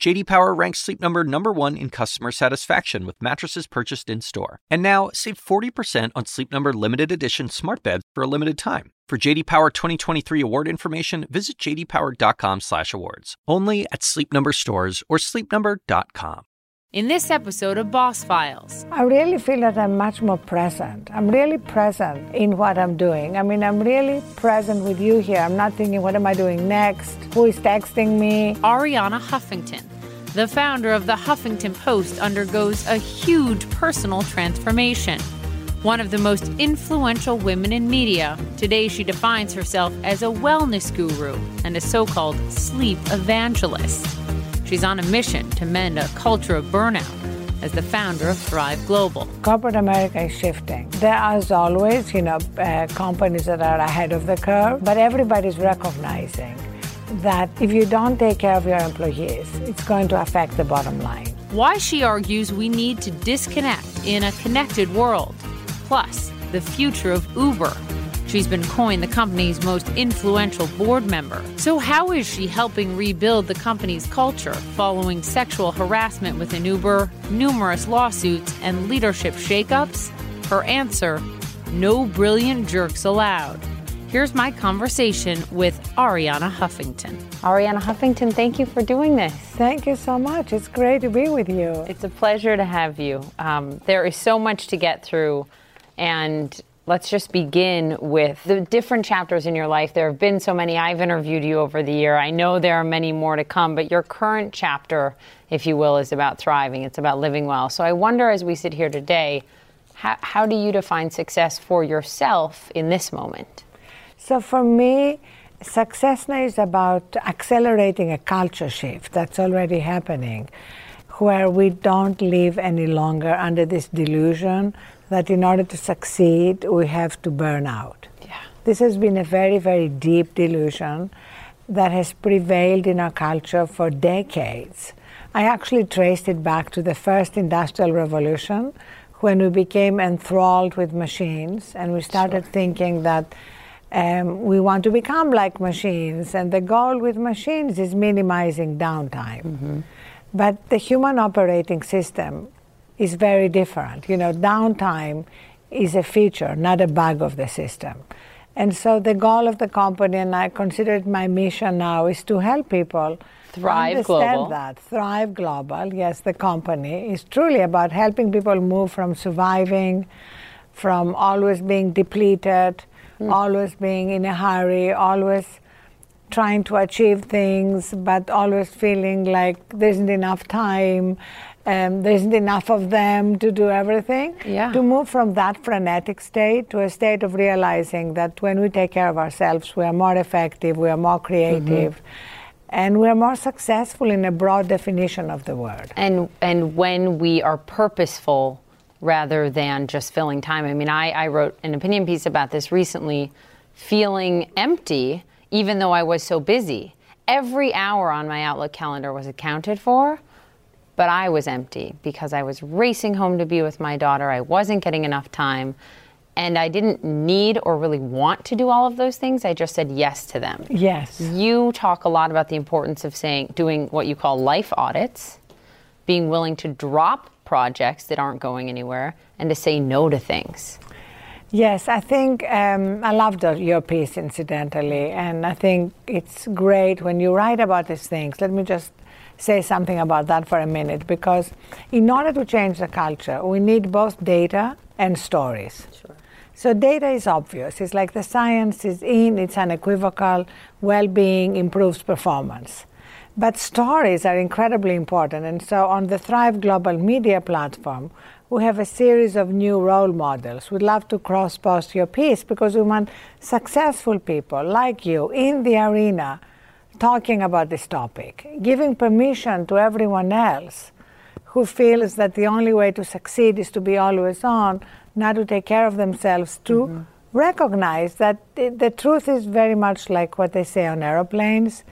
JD Power ranks Sleep Number number 1 in customer satisfaction with mattresses purchased in-store. And now, save 40% on Sleep Number limited edition smart beds for a limited time. For JD Power 2023 award information, visit jdpower.com/awards. Only at Sleep Number stores or sleepnumber.com. In this episode of Boss Files, I really feel that I'm much more present. I'm really present in what I'm doing. I mean, I'm really present with you here. I'm not thinking, what am I doing next? Who is texting me? Arianna Huffington, the founder of the Huffington Post, undergoes a huge personal transformation. One of the most influential women in media, today she defines herself as a wellness guru and a so called sleep evangelist. She's on a mission to mend a culture of burnout as the founder of Thrive Global. Corporate America is shifting. There are, as always, you know, uh, companies that are ahead of the curve, but everybody's recognizing that if you don't take care of your employees, it's going to affect the bottom line. Why she argues we need to disconnect in a connected world. Plus, the future of Uber. She's been coined the company's most influential board member. So, how is she helping rebuild the company's culture following sexual harassment within Uber, numerous lawsuits, and leadership shakeups? Her answer no brilliant jerks allowed. Here's my conversation with Arianna Huffington. Arianna Huffington, thank you for doing this. Thank you so much. It's great to be with you. It's a pleasure to have you. Um, there is so much to get through, and let's just begin with the different chapters in your life. There have been so many. I've interviewed you over the year. I know there are many more to come, but your current chapter, if you will, is about thriving. It's about living well. So I wonder as we sit here today, how, how do you define success for yourself in this moment? So for me, success now is about accelerating a culture shift that's already happening, where we don't live any longer under this delusion that in order to succeed, we have to burn out. Yeah. This has been a very, very deep delusion that has prevailed in our culture for decades. I actually traced it back to the first industrial revolution when we became enthralled with machines and we started sure. thinking that um, we want to become like machines, and the goal with machines is minimizing downtime. Mm-hmm. But the human operating system is very different. You know, downtime is a feature, not a bug of the system. And so the goal of the company, and I consider it my mission now, is to help people thrive understand global. that. Thrive Global, yes, the company is truly about helping people move from surviving, from always being depleted, mm. always being in a hurry, always trying to achieve things, but always feeling like there isn't enough time um, there isn't enough of them to do everything. Yeah. To move from that frenetic state to a state of realizing that when we take care of ourselves, we are more effective, we are more creative. Mm-hmm. And we're more successful in a broad definition of the word. And and when we are purposeful rather than just filling time. I mean, I, I wrote an opinion piece about this recently, feeling empty, even though I was so busy. Every hour on my Outlook calendar was accounted for, but I was empty because I was racing home to be with my daughter. I wasn't getting enough time. And I didn't need or really want to do all of those things. I just said yes to them. Yes. You talk a lot about the importance of saying doing what you call life audits, being willing to drop projects that aren't going anywhere, and to say no to things. Yes, I think um, I loved your piece, incidentally, and I think it's great when you write about these things. Let me just say something about that for a minute because in order to change the culture, we need both data and stories. Sure. So data is obvious. It's like the science is in, it's unequivocal, well-being improves performance. But stories are incredibly important. And so on the Thrive Global Media platform, we have a series of new role models. We'd love to cross post your piece because we want successful people like you in the arena talking about this topic, giving permission to everyone else who feels that the only way to succeed is to be always on, not to take care of themselves, to mm-hmm. recognize that the, the truth is very much like what they say on aeroplanes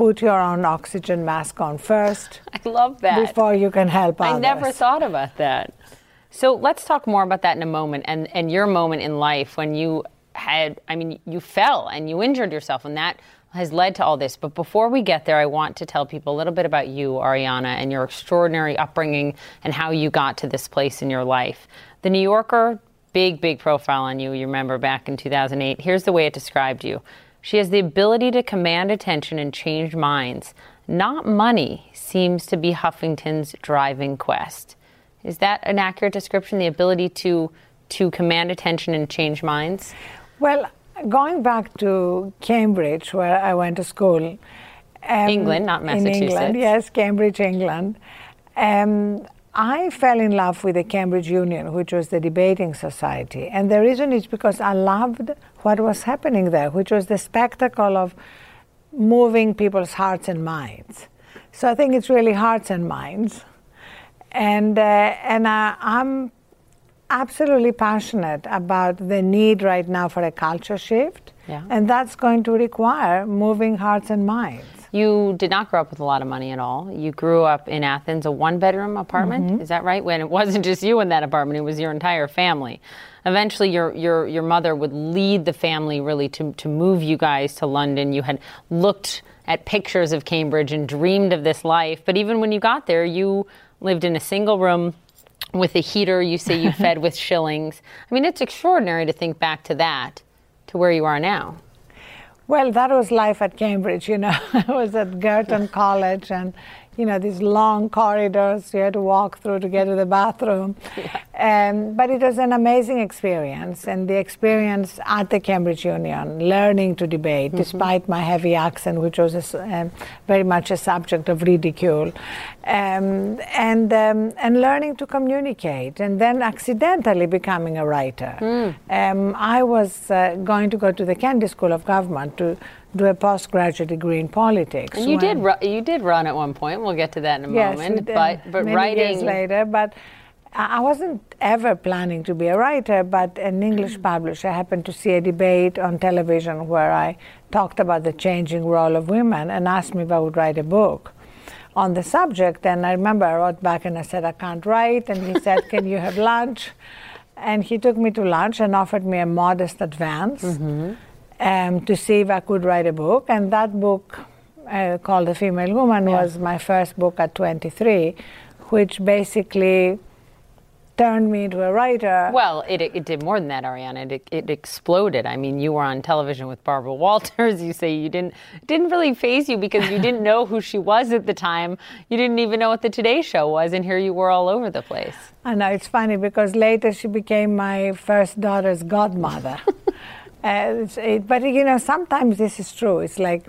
put your own oxygen mask on first. I love that. Before you can help others. I never thought about that. So let's talk more about that in a moment and, and your moment in life when you had, I mean, you fell and you injured yourself, and that has led to all this. But before we get there, I want to tell people a little bit about you, Arianna, and your extraordinary upbringing and how you got to this place in your life. The New Yorker, big, big profile on you. You remember back in 2008. Here's the way it described you She has the ability to command attention and change minds. Not money seems to be Huffington's driving quest. Is that an accurate description? The ability to to command attention and change minds? Well, going back to Cambridge, where I went to school. Um, England, not Massachusetts. In England, yes, Cambridge, England. Um, I fell in love with the Cambridge Union, which was the debating society. And the reason is because I loved what was happening there, which was the spectacle of moving people's hearts and minds. So I think it's really hearts and minds and uh, and uh, I'm absolutely passionate about the need right now for a culture shift, yeah. and that's going to require moving hearts and minds. You did not grow up with a lot of money at all. You grew up in Athens, a one-bedroom apartment. Mm-hmm. Is that right? When it wasn't just you in that apartment; it was your entire family. Eventually, your your your mother would lead the family really to to move you guys to London. You had looked at pictures of Cambridge and dreamed of this life, but even when you got there, you lived in a single room with a heater you say you fed with shillings. I mean, it's extraordinary to think back to that, to where you are now. Well, that was life at Cambridge, you know. I was at Girton College and you know, these long corridors you had to walk through to get to the bathroom. Yeah. Um, but it was an amazing experience, and the experience at the Cambridge Union, learning to debate, mm-hmm. despite my heavy accent, which was a, um, very much a subject of ridicule, um, and um, and learning to communicate, and then accidentally becoming a writer. Mm. I was uh, going to go to the Kennedy School of Government to do a postgraduate degree in politics. And you did you did run at one point. We'll get to that in a yes, moment. But but many writing years later, but. I wasn't ever planning to be a writer, but an English publisher happened to see a debate on television where I talked about the changing role of women and asked me if I would write a book on the subject. And I remember I wrote back and I said, I can't write. And he said, Can you have lunch? And he took me to lunch and offered me a modest advance. Mm-hmm um, to see if I could write a book. And that book, uh, called The Female Woman, yeah. was my first book at 23, which basically turned me into a writer. Well, it, it did more than that, Arianna. It, it exploded. I mean, you were on television with Barbara Walters. You say you didn't didn't really phase you because you didn't know who she was at the time. You didn't even know what the Today Show was, and here you were all over the place. I know it's funny because later she became my first daughter's godmother. Uh, it, but you know, sometimes this is true. It's like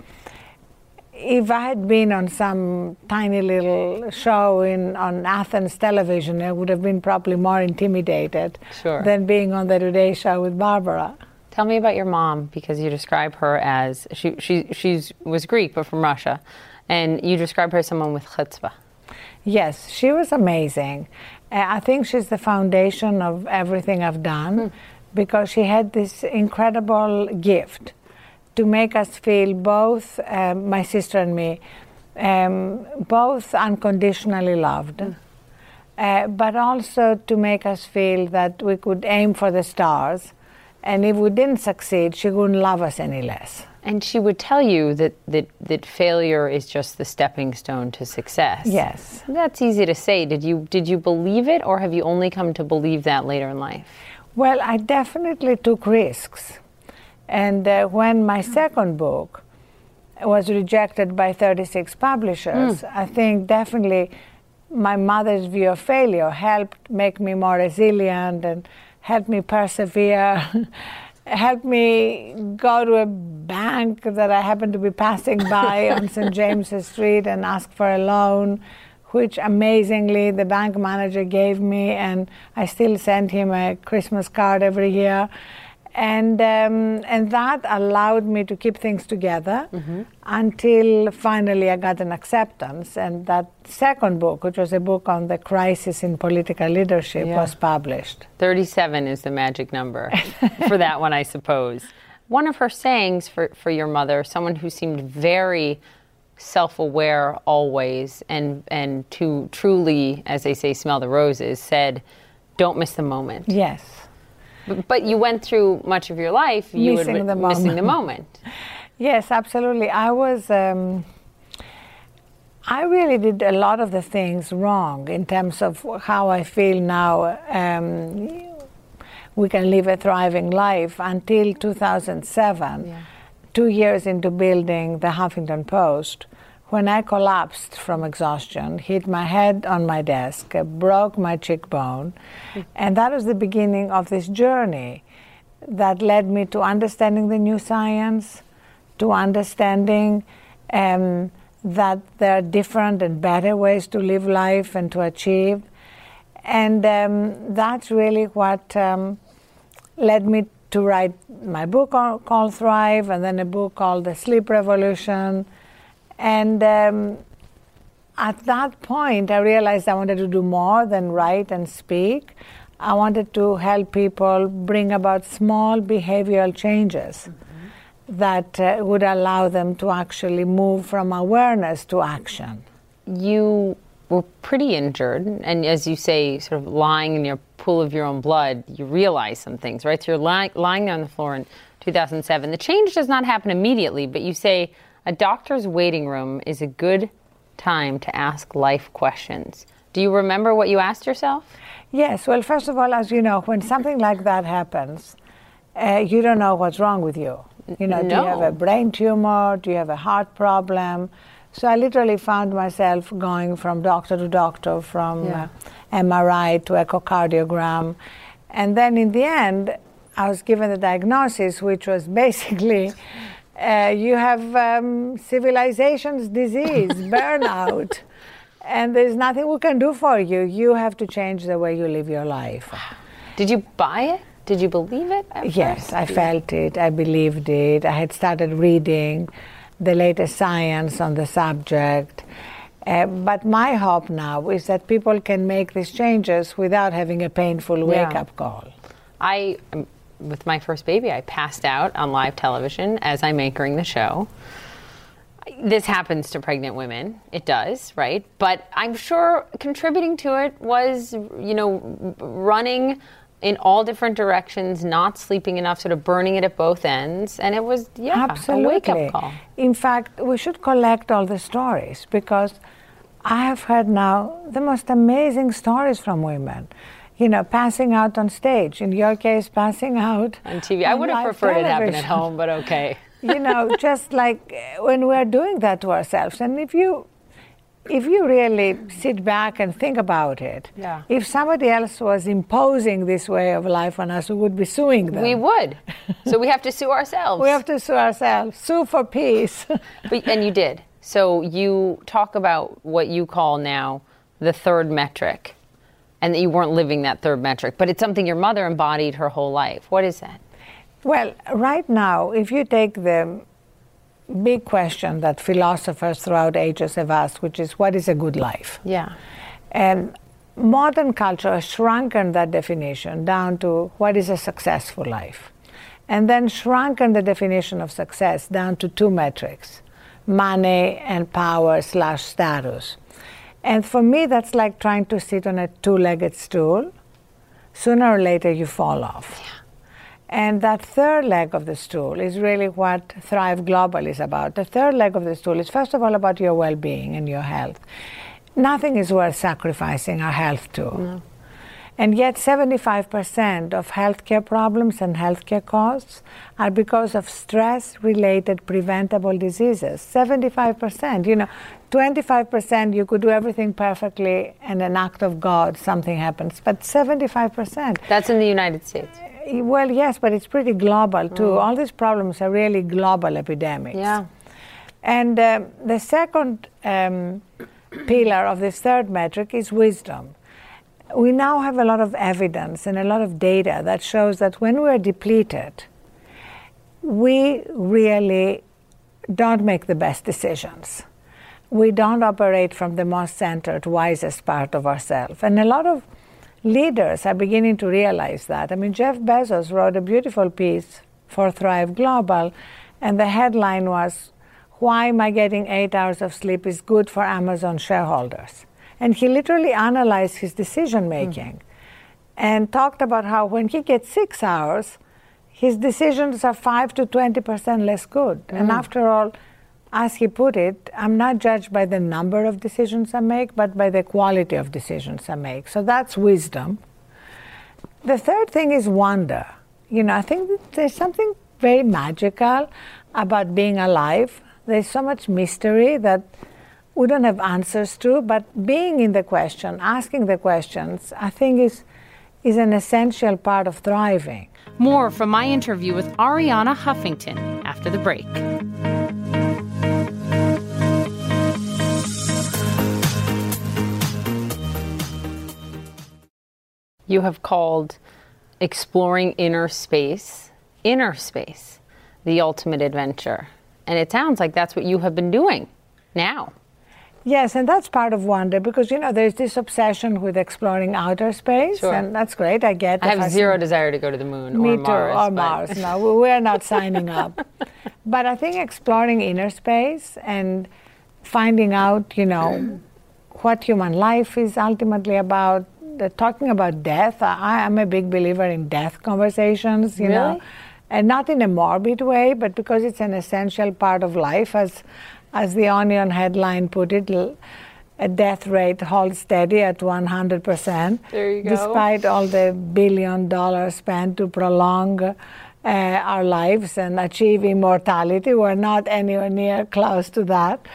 if I had been on some tiny little show in on Athens television, I would have been probably more intimidated sure. than being on the Today Show with Barbara. Tell me about your mom because you describe her as she she she's was Greek but from Russia, and you describe her as someone with chutzpah. Yes, she was amazing. Uh, I think she's the foundation of everything I've done. Hmm because she had this incredible gift to make us feel both, um, my sister and me, um, both unconditionally loved, mm. uh, but also to make us feel that we could aim for the stars, and if we didn't succeed, she wouldn't love us any less. And she would tell you that, that, that failure is just the stepping stone to success. Yes. That's easy to say. Did you, did you believe it, or have you only come to believe that later in life? Well, I definitely took risks. And uh, when my second book was rejected by 36 publishers, mm. I think definitely my mother's view of failure helped make me more resilient and helped me persevere, helped me go to a bank that I happened to be passing by on St. James's Street and ask for a loan which amazingly the bank manager gave me, and I still send him a Christmas card every year. And, um, and that allowed me to keep things together mm-hmm. until finally I got an acceptance. And that second book, which was a book on the crisis in political leadership, yeah. was published. 37 is the magic number for that one, I suppose. One of her sayings for, for your mother, someone who seemed very self-aware always and and to truly as they say smell the roses said don't miss the moment Yes. but, but you went through much of your life you Missing would, the missing the moment. moment Yes, absolutely. I was. Um, I really did a lot of the things wrong in terms of how I feel now. Um, we can live a thriving life until 2007, Yeah. two years into building the Huffington Post, when I collapsed from exhaustion, hit my head on my desk, uh, broke my cheekbone, and that was the beginning of this journey that led me to understanding the new science, to understanding um, that there are different and better ways to live life and to achieve. And um, that's really what um, led me to write my book called Thrive and then a book called The Sleep Revolution. And um, at that point, I realized I wanted to do more than write and speak. I wanted to help people bring about small behavioral changes that uh, would allow them to actually move from awareness to action. you were pretty injured and as you say sort of lying in your pool of your own blood you realize some things right so you're lying, lying there on the floor in 2007 the change does not happen immediately but you say a doctor's waiting room is a good time to ask life questions do you remember what you asked yourself Yes, well, first of all, as you know, when something like that happens, uh, you don't know what's wrong with you. You know, do you have a brain tumor? Do you have a heart problem? So I literally found myself going from doctor to doctor, from Yeah. uh, MRI to echocardiogram. And then in the end, I was given the diagnosis, which was basically uh, you have um, civilization's disease, burnout, and there's nothing we can do for you. You have to change the way you live your life. did you buy it did you believe it Yes, first? I felt it. I believed it. I had started reading the latest science on the subject. Uh, but my hope now is that people can make these changes without having a painful wake up call. I, um, with my first baby, I passed out on live television as I'm anchoring the show. This happens to pregnant women. It does, right? But I'm sure contributing to it was, you know, running in all different directions, not sleeping enough, sort of burning it at both ends. And it was, yeah, Absolutely. a wake up call. In fact, we should collect all the stories because I have heard now the most amazing stories from women. You know, passing out on stage. In your case, passing out On TV. I would have preferred it happen at home, but okay. you know, just like uh, when we're doing that to ourselves. And if you if you really sit back and think about it, Yeah. if somebody else was imposing this way of life on us, we would be suing them. We would. So we have to sue ourselves. We have to sue ourselves, sue for peace. But, and you did. So you talk about what you call now the third metric, and that you weren't living that third metric, but it's something your mother embodied her whole life. What is that? well, right now, if you take the big question that philosophers throughout ages have asked, which is what is a good life? Yeah. And modern culture has shrunken that definition down to what is a successful life. And then shrunken the definition of success down to two metrics money and power slash status. And for me, that's like trying to sit on a two legged stool. Sooner or later, you fall off. And that third leg of the stool is really what Thrive Global is about. The third leg of the stool is, first of all, about your well being and your health. Nothing is worth sacrificing our health to. And yet, 75% of healthcare problems and healthcare costs are because of stress related preventable diseases. 75%. You know, 25% you could do everything perfectly and an act of God, something happens. But 75%. That's in the United States. Well, yes, but it's pretty global too. All these problems are really global epidemics. Yeah. And um, the second um, pillar of this third metric is wisdom. We now have a lot of evidence and a lot of data that shows that when we're depleted, we really don't make the best decisions. We don't operate from the most centered, wisest part of ourselves. And a lot of leaders are beginning to realize that. I mean, Jeff Bezos wrote a beautiful piece for Thrive Global, and the headline was why am I getting eight hours of sleep is good for Amazon shareholders. And he literally analyzed his decision making mm. and talked about how when he gets six hours, his decisions are 5 to 20% less good. Mm. And after all, as he put it, I'm not judged by the number of decisions I make, but by the quality of decisions I make. So that's wisdom. The third thing is wonder. You know, I think there's something very magical about being alive. There's so much mystery that we don't have answers to, but being in the question, asking the questions, I think is, is an essential part of thriving. More from my interview with Arianna Huffington after the break. You have called exploring inner space, inner space, the ultimate adventure. And it sounds like that's what you have been doing now. Yes, and that's part of wonder because you know there's this obsession with exploring outer space, sure. and that's great. I get. It. I have zero desire to go to the moon Me or Mars. Or Mars. no, we're not signing up. But I think exploring inner space and finding out, you know, what human life is ultimately about. Talking about death, I, am a big believer in death conversations. You really? know, and not in a morbid way, but because it's an essential part of life as as the Onion headline put it, a death rate holds steady at 100%. There you go. Despite all the billion dollars spent to prolong uh, our lives and achieve immortality, we're not anywhere near close to that.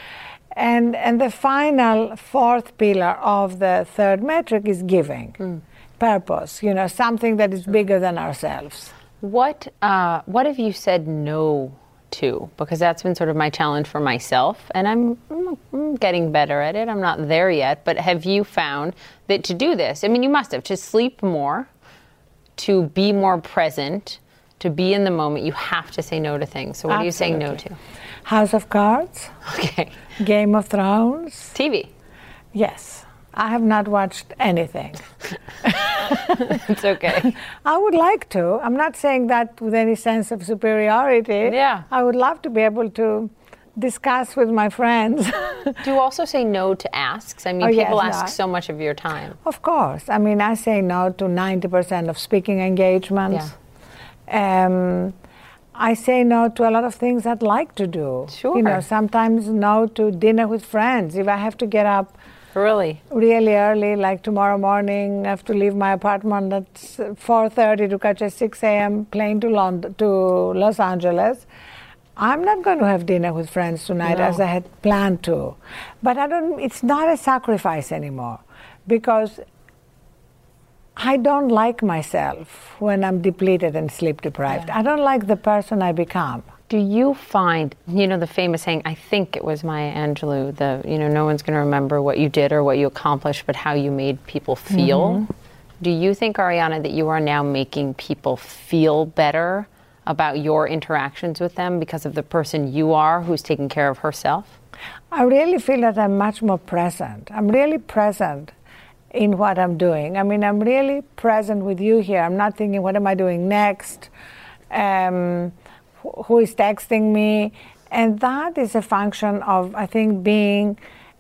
And, and the final fourth pillar of the third metric is giving, mm. purpose, you know, something that is bigger than ourselves. What, uh, what have you said no to? because that's been sort of my challenge for myself, and I'm, I'm, getting better at it. I'm not there yet, but have you found that to do this, I mean, you must have, to sleep more, to be more present, to be in the moment, you have to say no to things. So, what Absolutely. are you saying no to? House of Cards. Okay. Game of Thrones. TV. Yes. I have not watched anything. it's okay. I would like to. I'm not saying that with any sense of superiority. Yeah. I would love to be able to discuss with my friends. Do you also say no to asks? I mean, oh, people yes, ask no. so much of your time. Of course. I mean, I say no to 90% of speaking engagements. Yeah. Um, I say no to a lot of things I'd like to do. Sure. You know, sometimes no to dinner with friends. If I have to get up Really? Really early, like tomorrow morning, I have to leave my apartment at 4.30 to catch a 6 a.m. plane to, London, to Los Angeles. I'm not going to have dinner with friends tonight no. as I had planned to. But I don't, it's not a sacrifice anymore because I don't like myself when I'm depleted and sleep deprived. Yeah. I don't like the person I become. Do you find, you know, the famous saying, I think it was Maya Angelou, the, you know, no one's going to remember what you did or what you accomplished, but how you made people feel. Mm-hmm. Do you think, Arianna, that you are now making people feel better about your interactions with them because of the person you are who's taking care of herself? I really feel that I'm much more present. I'm really present in what I'm doing. I mean, I'm really present with you here. I'm not thinking, what am I doing next? Um, who is texting me. And that is a function of, I think, being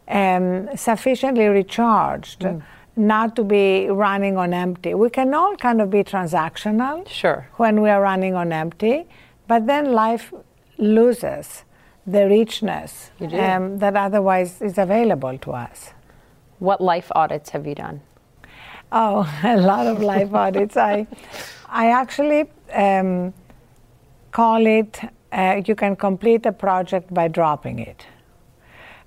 um, sufficiently recharged. Mm. Not to be running on empty. We can all kind of be transactional sure. when we are running on empty, but then life loses the richness um, that otherwise is available to us. What life audits have you done? Oh, a lot of life audits. I, I actually um, call it uh, you can complete a project by dropping it.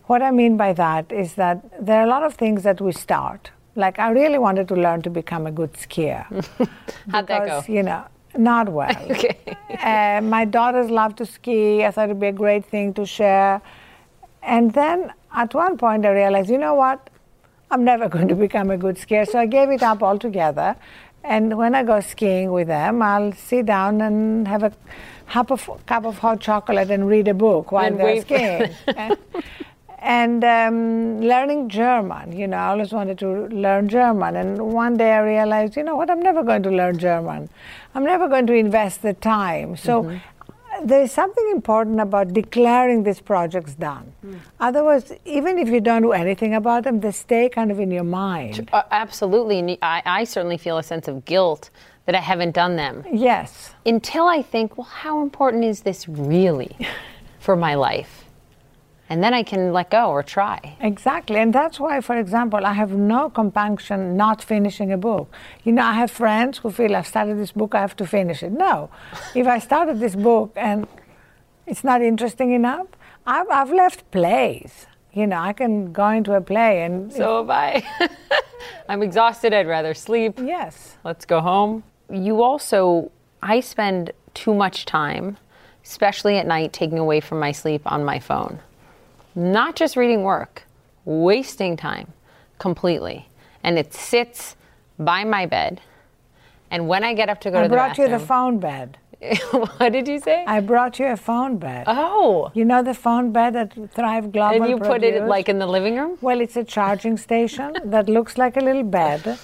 What I mean by that is that there are a lot of things that we start. Like I really wanted to learn to become a good skier. How'd because, that go? You know, not well. okay. uh, my daughters love to ski. I thought it'd be a great thing to share. And then at one point I realized, you know what? I'm never going to become a good skier. So I gave it up altogether. And when I go skiing with them, I'll sit down and have a cup of, cup of hot chocolate and read a book while and they're skiing. and, um, learning German, you know, I always wanted to learn German. And one day I realized, you know what, I'm never going to learn German. I'm never going to invest the time. So mm-hmm. There's something important about declaring these projects done. Mm. Otherwise, even if you don't do anything about them, they stay kind of in your mind. Uh, absolutely. I, I certainly feel a sense of guilt that I haven't done them. Yes. Until I think, well, how important is this really for my life? And then I can let go or try. Exactly. And that's why, for example, I have no compunction not finishing a book. You know, I have friends who feel I've started this book, I have to finish it. No. if I started this book and it's not interesting enough, I've, I've left plays. You know, I can go into a play and. So have I. I'm exhausted. I'd rather sleep. Yes. Let's go home. You also, I spend too much time, especially at night, taking away from my sleep on my phone not just reading work, wasting time completely. And it sits by my bed. And when I get up to go I to the bathroom. I brought you the phone bed. what did you say? I brought you a phone bed. Oh. You know the phone bed that Thrive Global And you produced? put it like in the living room? Well, it's a charging station that looks like a little bed.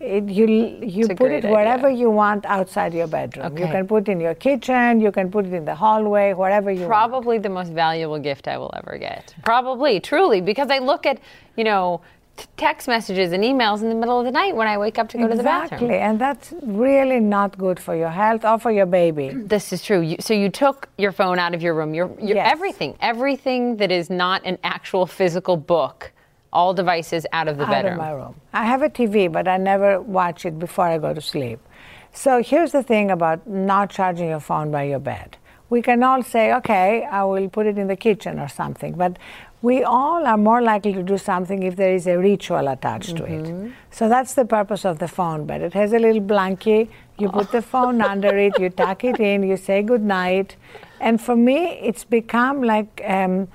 It, you you put it wherever idea. you want outside your bedroom. Okay. You can put it in your kitchen, you can put it in the hallway, wherever you Probably want. the most valuable gift I will ever get. Probably, truly, because I look at, you know, t- text messages and emails in the middle of the night when I wake up to go exactly. to the bathroom. Exactly, and that's really not good for your health or for your baby. This is true. You, so you took your phone out of your room, your, your yes. everything, everything that is not an actual physical book all devices out of the out bedroom. Of my room. I have a TV, but I never watch it before I go to sleep. So here's the thing about not charging your phone by your bed. We can all say, okay, I will put it in the kitchen or something, but we all are more likely to do something if there is a ritual attached mm-hmm. to it. Mm-hmm. So that's the purpose of the phone bed. It has a little blankie. You oh. put the phone under it, you tuck it in, you say good night. And for me, it's become like um,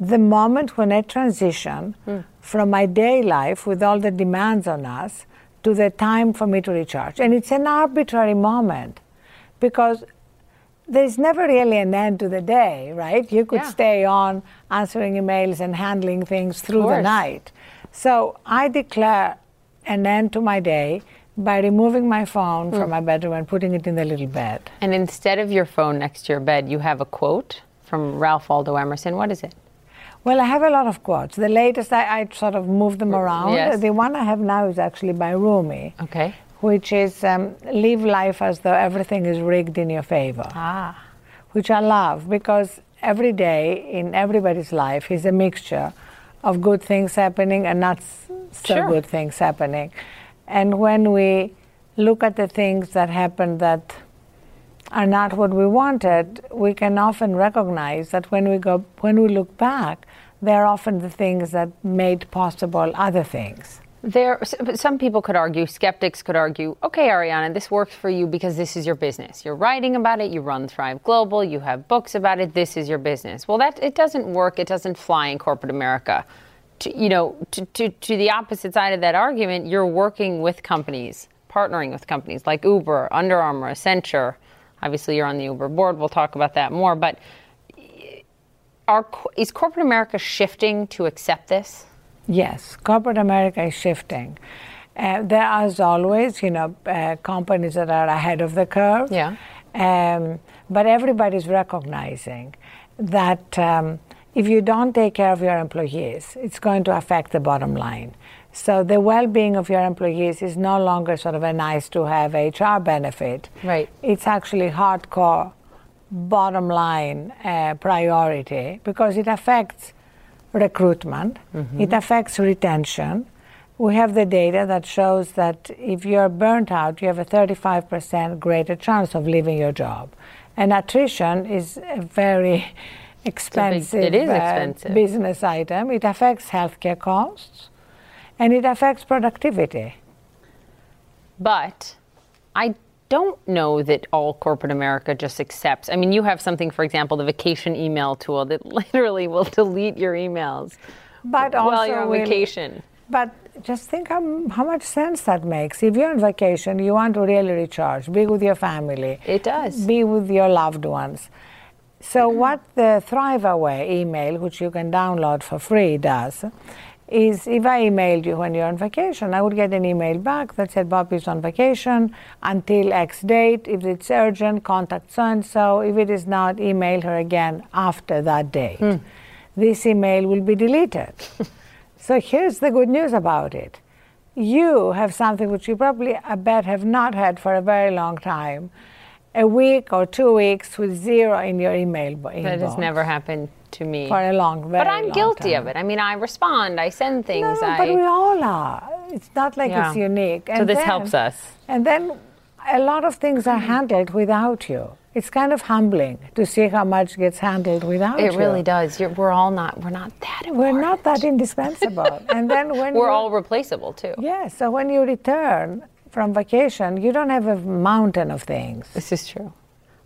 the moment when I transition mm. from my day life with all the demands on us to the time for me to recharge. And it's an arbitrary moment because there's never really an end to the day, right? You could yeah. stay on answering emails and handling things through the night. So I declare an end to my day by removing my phone mm. from hmm. my bedroom and putting it in the little bed. And instead of your phone next to your bed, you have a quote from Ralph Waldo Emerson. What is it? Well, I have a lot of quotes. The latest, I, I sort of move them around. Yes. The one I have now is actually by Rumi. Okay. Which is um, live life as though everything is rigged in your favor. Ah. Which I love because every day in everybody's life is a mixture of good things happening and not so sure. good things happening. And when we look at the things that happen that are not what we wanted, we can often recognize that when we go when we look back, they're often the things that made possible other things. There, some people could argue, skeptics could argue, okay, Arianna, this works for you because this is your business. You're writing about it, you run Thrive Global, you have books about it, this is your business. Well, that it doesn't work, it doesn't fly in corporate America. To, you know, to, to, to the opposite side of that argument, you're working with companies, partnering with companies like Uber, Under Armour, Accenture. Obviously, you're on the Uber board. We'll talk about that more. But are, is corporate America shifting to accept this? Yes, corporate America is shifting. Uh, there are, as always, you know, uh, companies that are ahead of the curve. Yeah. Um, but everybody's recognizing that um, if you don't take care of your employees, it's going to affect the bottom line. So the well-being of your employees is no longer sort of a nice to have HR benefit. Right. It's actually hardcore bottom line uh, priority because it affects recruitment, mm-hmm. it affects retention. We have the data that shows that if you're burnt out, you have a 35% greater chance of leaving your job. And attrition is a very expensive, big, it is expensive. Uh, business item. It affects healthcare costs and it affects productivity. But I don't know that all corporate America just accepts. I mean, you have something, for example, the vacation email tool that literally will delete your emails but while you're on vacation. But just think how, how much sense that makes. If you're on vacation, you want to really recharge, be with your family. It does. Be with your loved ones. So, what the Thrive Away email, which you can download for free, does is if I emailed you when you're on vacation, I would get an email back that said Bobby's on vacation until X date. If it's urgent, contact so and so. If it is not, email her again after that date. Hmm. This email will be deleted. so here's the good news about it. You have something which you probably, I bet, have not had for a very long time. A week or two weeks with zero in your email bo- That has never happened to me. for a long, very but I'm long guilty time. of it. I mean, I respond, I send things. No, I, but we all are. It's not like Yeah. it's unique. so this then- helps us. And then a lot of things are handled without you. It's kind of humbling to see how much gets handled without It you. It really does. You're, we're all not. We're not that. We're not that indispensable. and then when We're all replaceable too. yeah. So when you return from vacation, you don't have a mountain of things. This is true.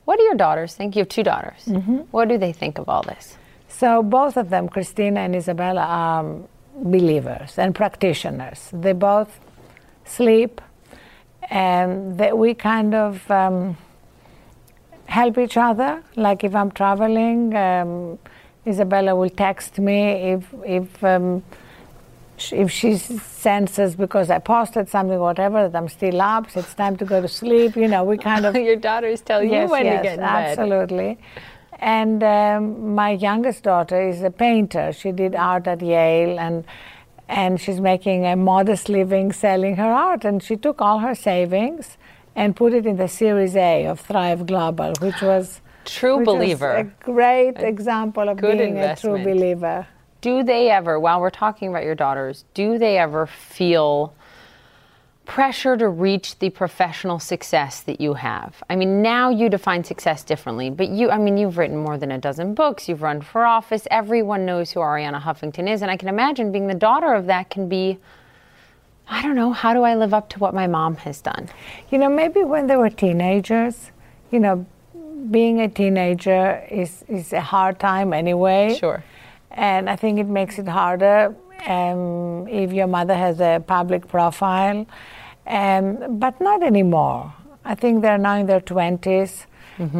What do your daughters think? You have two daughters. Mm-hmm. What do they think of all this? So both of them, Christina and Isabella, are believers and practitioners. They both sleep, and that we kind of um, help each other. Like if I'm traveling, um, Isabella will text me if if. Um, sh- if she senses because I posted something, whatever, that I'm still up, so it's time to go to sleep, you know, we kind of your daughters tell yes, you when yes, to get in bed. absolutely. And um, my youngest daughter is a painter. She did art at Yale, and and she's making a modest living selling her art. And she took all her savings and put it in the Series A of Thrive Global, which was True which believer. a great example of good being a true investment. believer. Do they ever, while we're talking about your daughters, do they ever feel pressure to reach the professional success that you have? I mean, now you define success differently, but you, I mean, you've written more than a dozen books, you've run for office, everyone knows who Arianna Huffington is, and I can imagine being the daughter of that can be, I don't know, how do I live up to what my mom has done? You know, maybe when they were teenagers, you know, being a teenager is, is a hard time anyway. Sure. And I think it makes it harder um, if your mother has a public profile. Um, but not anymore. I think they're now in their 20s.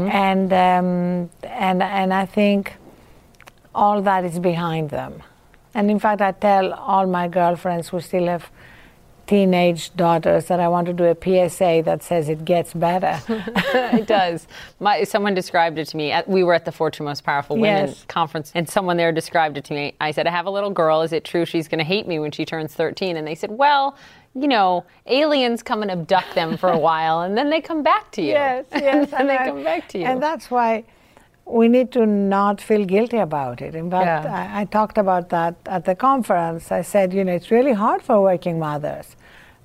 And, um, and, and I think all that is behind them. And in fact, I tell all my girlfriends who still have teenage daughters that I want to do a PSA that says it gets better. it does. My, someone described it to me. We were at the Fortune Most Powerful Women Yes. conference, and someone there described it to me. I said, I have a little girl. Is it true she's going to hate me when she turns 13? And they said, Well, you know, aliens come and abduct them for a while, and then they come back to you. Yes, and yes. then they I- come back to you. And that's why we need to not feel guilty about it. In fact, Yeah. I, I talked about that at the conference. I said, you know, it's really hard for working mothers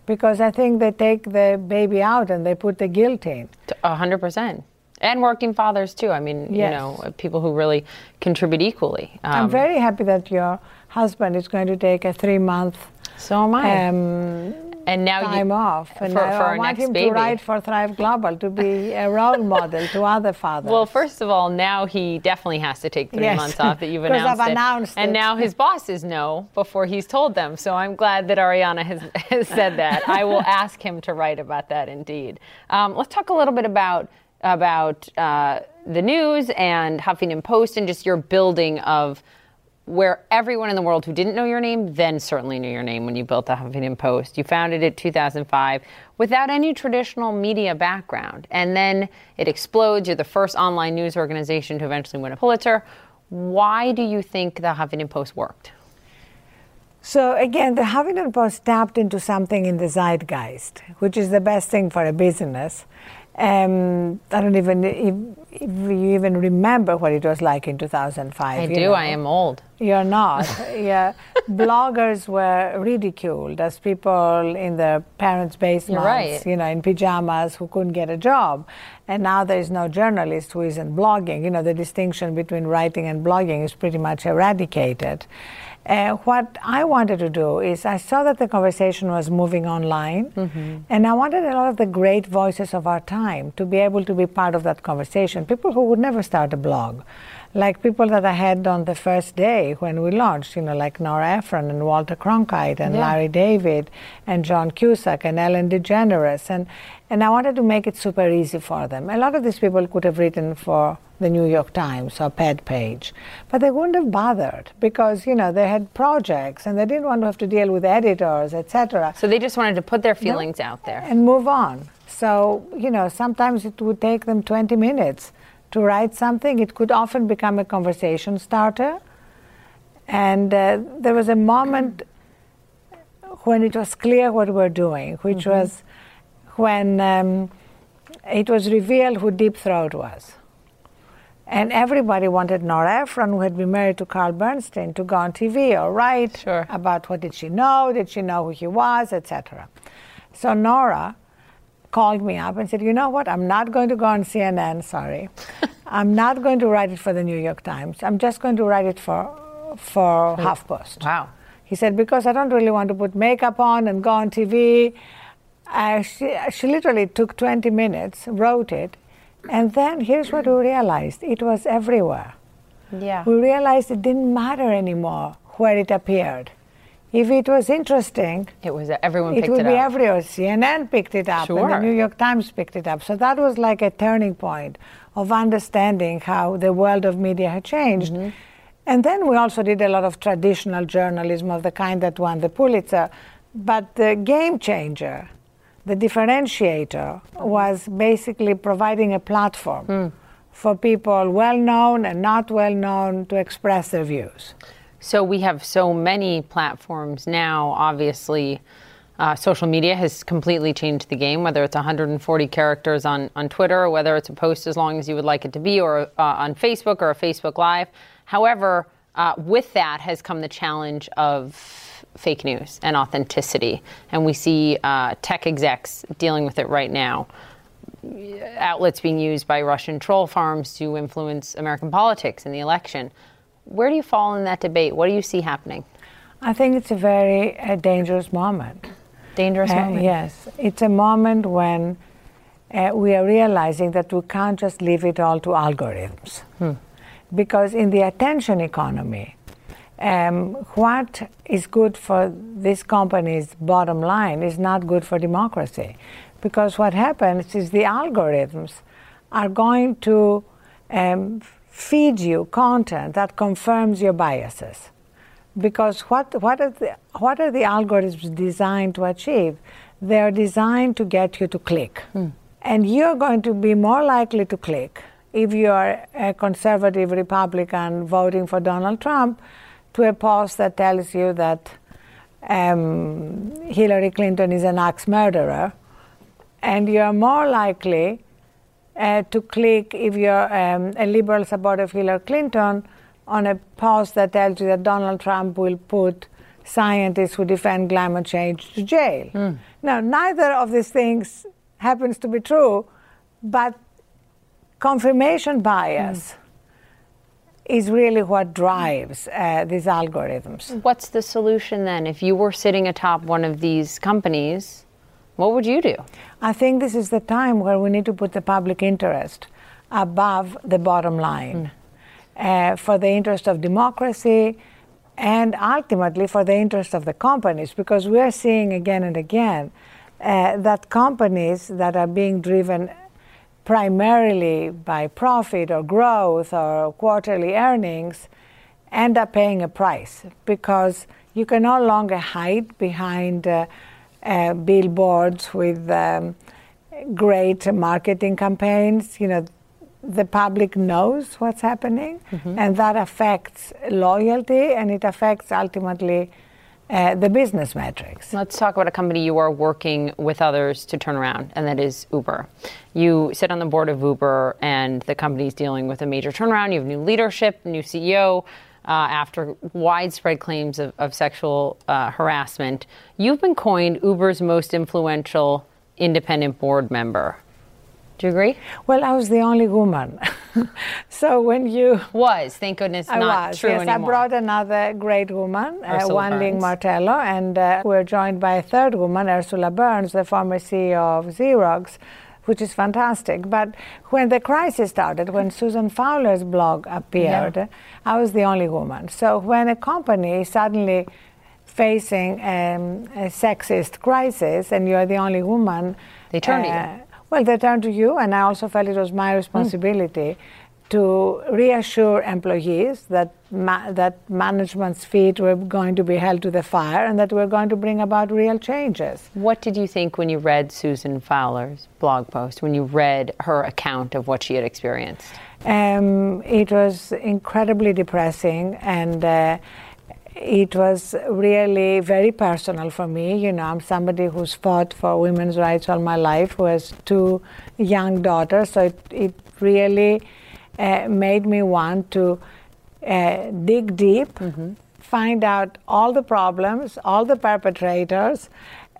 because I think they take the baby out and they put the guilt in. A hundred percent. And working fathers too. I mean, you know, people who really contribute equally. I'm Um, very happy that your husband is going to take a three month so am I. um, and now time you, off. And for, I, for I want him baby. to write for Thrive Global to be a role model to other fathers. Well, first of all, now he definitely has to take three Yes. months off that you've 'Cause I've announced, it. announced and now his bosses know before he's told them. So I'm glad that Arianna has, has said that. I will ask him to write about that. Indeed. Um, let's talk a little bit about about uh, the news and Huffington Post and just your building of where everyone in the world who didn't know your name then certainly knew your name when you built the Huffington Post. You founded it 2005 without any traditional media background. And then it explodes. You're the first online news organization to eventually win a Pulitzer. Why do you think the Huffington Post worked? So again, the Huffington Post tapped into something in the zeitgeist, which is the best thing for a business. Um, I don't even if, if you even remember what it was like in 2005. I you do. know. I am old. You're not. yeah, bloggers were ridiculed as people in their parents' basements, right. you know, in pajamas who couldn't get a job. And now there is no journalist who isn't blogging. You know, the distinction between writing and blogging is pretty much eradicated. Uh, what I wanted to do is I saw that the conversation was moving online, and I wanted a lot of the great voices of our time to be able to be part of that conversation. People who would never start a blog, like people that I had on the first day when we launched, you know, like Nora Ephron and Walter Cronkite and Yeah. Larry David and John Cusack and Ellen DeGeneres. And, and I wanted to make it super easy for them. A lot of these people could have written for the New York Times op-ed page, but they wouldn't have bothered because, you know, they had projects and they didn't want to have to deal with editors, etc So they just wanted to put their feelings out there. and move on. So, you know, sometimes it would take them 20 minutes to write something. It could often become a conversation starter. And uh, there was a moment when it was clear what we were doing, which was when um, it was revealed who Deep Throat was. And everybody wanted Nora Ephron, who had been married to Carl Bernstein, to go on TV or write Sure. about what did she know, did she know who he was, etc. So Nora called me up and said, "You know what? I'm not going to go on CNN. Sorry, I'm not going to write it for the New York Times. I'm just going to write it for for HuffPost." Wow. He said, because I don't really want to put makeup on and go on TV. Uh, she, she literally took 20 minutes, wrote it, and then here's what we realized it was everywhere. Yeah. We realized it didn't matter anymore where it appeared. If it was interesting, It was everyone it would it be up. everywhere. CNN picked it up, and the New York Times picked it up. So that was like a turning point of understanding how the world of media had changed. Mm-hmm. And then we also did a lot of traditional journalism of the kind that won the Pulitzer. But the game changer, the differentiator, was basically providing a platform Hmm. for people well known and not well known to express their views. So we have so many platforms now. Obviously, uh, social media has completely changed the game. Whether it's 140 characters on on Twitter, or whether it's a post as long as you would like it to be, or uh, on Facebook or a Facebook Live. However, uh, with that has come the challenge of fake news and authenticity, and we see uh, tech execs dealing with it right now outlets being used by Russian troll farms to influence American politics and the election. Where do you fall in that debate? What do you see happening? I think it's a very uh, dangerous moment. Dangerous Uh, moment. yes, it's a moment when uh, we are realizing that we can't just leave it all to algorithms. Because in the attention economy, um, what is good for this company's bottom line is not good for democracy. Because what happens is the algorithms are going to um, feed you content that confirms your biases because what, what, are the, what are the algorithms designed to achieve? They're designed to get you to click. And you're going to be more likely to click if you're a conservative Republican voting for Donald Trump to a post that tells you that um, Hillary Clinton is an axe murderer. And you're more likely uh, to click if you're um, a liberal supporter of Hillary Clinton on a post that tells you that Donald Trump will put scientists who defend climate change to jail. Now, neither of these things happens to be true, but confirmation bias is really what drives uh, these algorithms. What's the solution then? If you were sitting atop one of these companies, what would you do? I think this is the time where we need to put the public interest above the bottom line uh, for the interest of democracy and ultimately for the interest of the companies because we are seeing again and again uh, that companies that are being driven primarily by profit or growth or quarterly earnings end up paying a price because you can no longer hide behind uh, uh, billboards with um, great marketing campaigns. You know, the public knows what's happening, and that affects loyalty and it affects ultimately uh, the business metrics. Let's talk about a company you are working with others to turn around, and that is Uber. You sit on the board of Uber, and the company is dealing with a major turnaround. You have new leadership, new CEO. Uh, after widespread claims of, of sexual uh, harassment, you've been coined Uber's most influential independent board member. Do you agree? Well, I was the only woman. so when you Was, thank goodness, I not was. true yes, anymore. I brought another great woman, uh, Wan Ling Martello, and uh, we're joined by a third woman, Ursula Burns, the former CEO of Xerox, which is fantastic. But when the crisis started, when Susan Fowler's blog appeared, yeah. I was the only woman. So when a company suddenly facing um, a sexist crisis and you're the only woman, they turn uh, to you. Uh, well, they turn to you, and I also felt it was my responsibility. Mm to reassure employees that ma- that management's feet were going to be held to the fire and that we're going to bring about real changes. What did you think when you read Susan Fowler's blog post? When you read her account of what she had experienced? Um, it was incredibly depressing and. Uh, it was really very personal for me. You know, I'm somebody who's fought for women's rights all my life, who has two young daughters, so it, it really uh, made me want to uh, dig deep, mm-hmm. find out all the problems, all the perpetrators,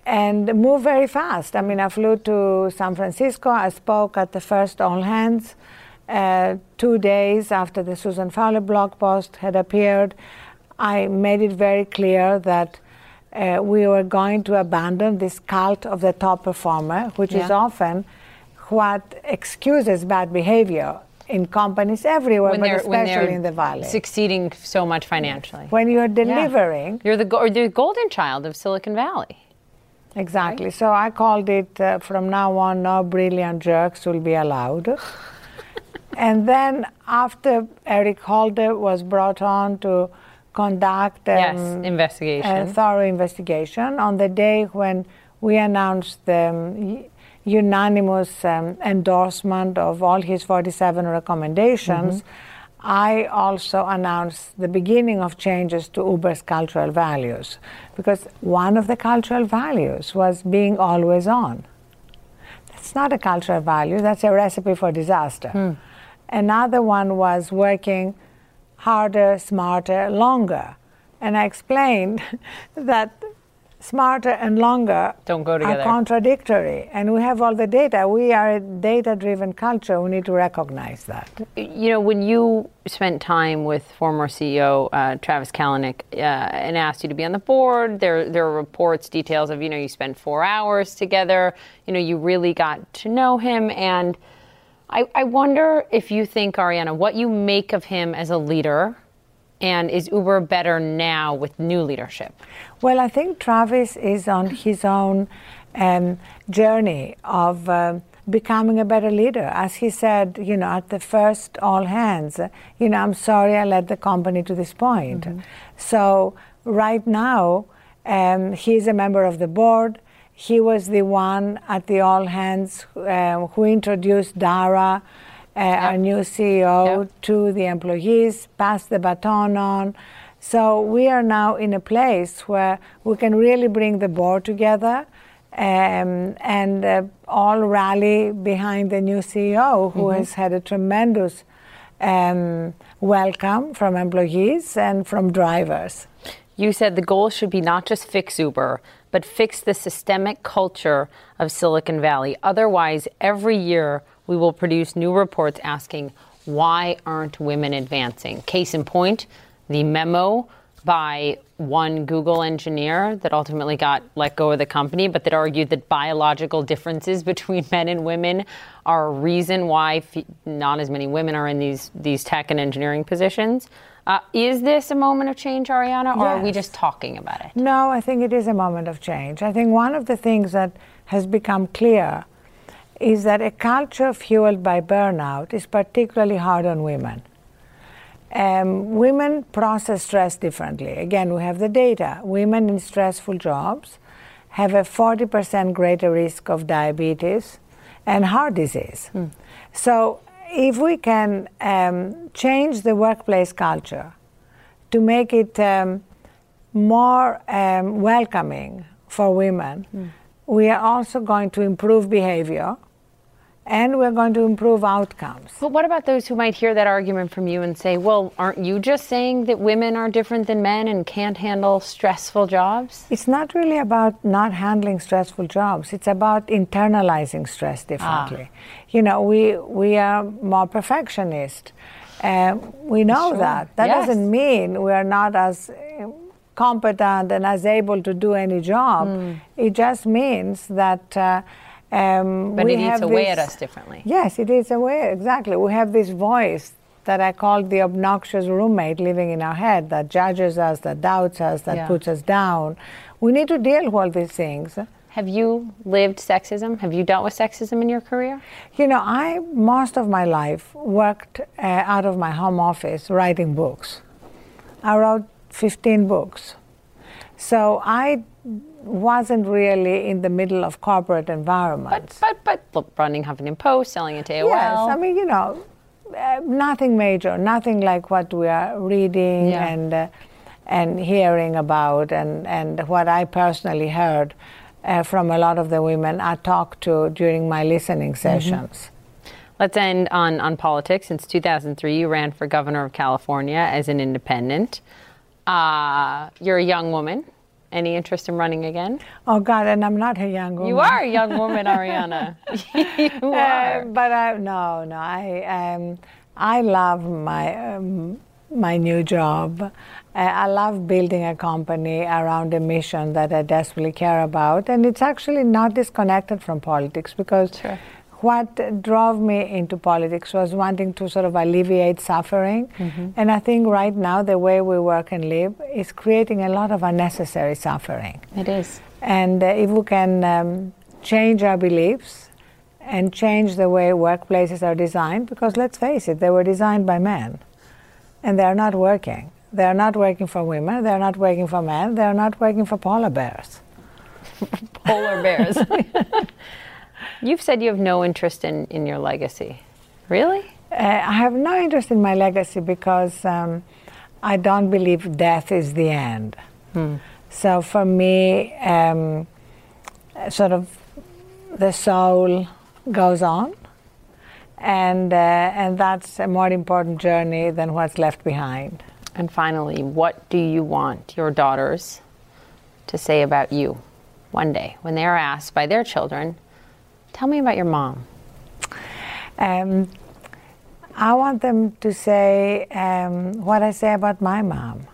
and move very fast. I mean, I flew to San Francisco. I spoke at the first All Hands uh, two days after the Susan Fowler blog post had appeared. I made it very clear that uh, we were going to abandon this cult of the top performer, which yeah. is often what excuses bad behavior in companies everywhere, when but especially in the valley. Succeeding so much financially. When you're delivering, yeah. you're the go- the golden child of Silicon Valley. Exactly. Right? So I called it uh, from now on. No brilliant jerks will be allowed. and then after Eric Holder was brought on to conduct um, yes, investigation. a thorough investigation on the day when we announced the um, unanimous um, endorsement of all his 47 recommendations, mm-hmm. I also announced the beginning of changes to Uber's cultural values because one of the cultural values was being always on. That's not a cultural value, that's a recipe for disaster. Mm. Another one was working harder, smarter, longer. And I explained that smarter and longer don't go together. are contradictory. And we have all the data. We are a data driven culture. We need to recognize that. You know, when you spent time with former CEO uh, Travis Kalanick uh, and asked you to be on the board, there, there are reports, details of, you know, you spent four hours together. You know, you really got to know him. And I, I wonder if you think, Arianna, what you make of him as a leader and is Uber better now with new leadership? Well, I think Travis is on his own um, journey of uh, becoming a better leader. As he said, you know, at the first all hands, you know, I'm sorry I led the company to this point. Mm-hmm. So right now, um, he's a member of the board. He was the one at the all hands uh, who introduced Dara yep. our new CEO, yep. to the employees, pass the baton on. So we are now in a place where we can really bring the board together um, and uh, all rally behind the new CEO, who mm-hmm. has had a tremendous um, welcome from employees and from drivers. You said the goal should be not just fix Uber, but fix the systemic culture of Silicon Valley. Otherwise, every year we will produce new reports asking why aren't women advancing? Case in point, the memo by one Google engineer that ultimately got let go of the company, but that argued that biological differences between men and women are a reason why not as many women are in these, these tech and engineering positions. Uh, is this a moment of change, Arianna, or yes. are we just talking about it? No, I think it is a moment of change. I think one of the things that has become clear is that a culture fueled by burnout is particularly hard on women. Um, women process stress differently. Again, we have the data. Women in stressful jobs have a 40% greater risk of diabetes and heart disease. Mm. So, if we can um, change the workplace culture to make it um, more um, welcoming for women, mm. we are also going to improve behavior and we're going to improve outcomes. But what about those who might hear that argument from you and say, well, aren't you just saying that women are different than men and can't handle stressful jobs? It's not really about not handling stressful jobs. It's about internalizing stress differently. Ah. You know, we, we are more perfectionist. Uh, we know sure. that. That yes. doesn't mean we are not as competent and as able to do any job. Mm. It just means that. Uh, Um, But we it away at this- us differently. Yes, it is away, exactly. We have this voice that I call the obnoxious roommate living in our head that judges us, that doubts us, that Yeah. puts us down. We need to deal with all these things. Have you lived sexism? Have you dealt with sexism in your career? You know, I most of my life worked uh, out of my home office writing books. I wrote 15 books. So I wasn't really in the middle of corporate environments. But but but running Huffington Post, selling it to AOL. Yes, I mean, you know, uh, nothing major, nothing like what we are reading Yeah. and uh, and hearing about, and and what I personally heard uh, from a lot of the women I talked to during my listening sessions. Let's end on, on politics. Since 2003, you ran for governor of California as an independent. Uh, you're a young woman. Any interest in running again? Oh God, and I'm not a young woman. You are a young woman, Arianna. you Uh, are. but I, no, no. I um, I love my um, my new job. Uh, I love building a company around a mission that I desperately care about, and it's actually not disconnected from politics because. Sure. What drove me into politics was wanting to sort of alleviate suffering. And I think right now, the way we work and live is creating a lot of unnecessary suffering. It is. And uh, if we can um, change our beliefs and change the way workplaces are designed, because let's face it, they were designed by men and they're not working. They're not working for women, they're not working for men, they're not working for polar bears. Polar bears. You've said you have no interest in, in your legacy. Really? Uh, I have no interest in my legacy because um, I don't believe death is the end. So for me, um, sort of the soul goes on, and uh, and that's a more important journey than what's left behind. And finally, what do you want your daughters to say about you one day when they are asked by their children, tell me about your mom? Um, I want them to say um, what I say about my mom.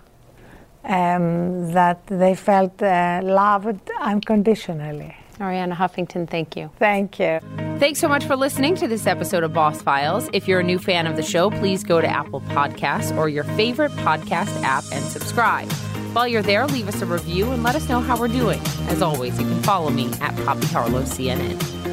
Um, that they felt uh, loved unconditionally. Arianna Huffington, thank you. Thank you. Thanks so much for listening to this episode of Boss Files. If you're a new fan of the show, please go to Apple Podcasts or your favorite podcast app and subscribe. While you're there, leave us a review and let us know how we're doing. As always, you can follow me at Poppy Harlow CNN.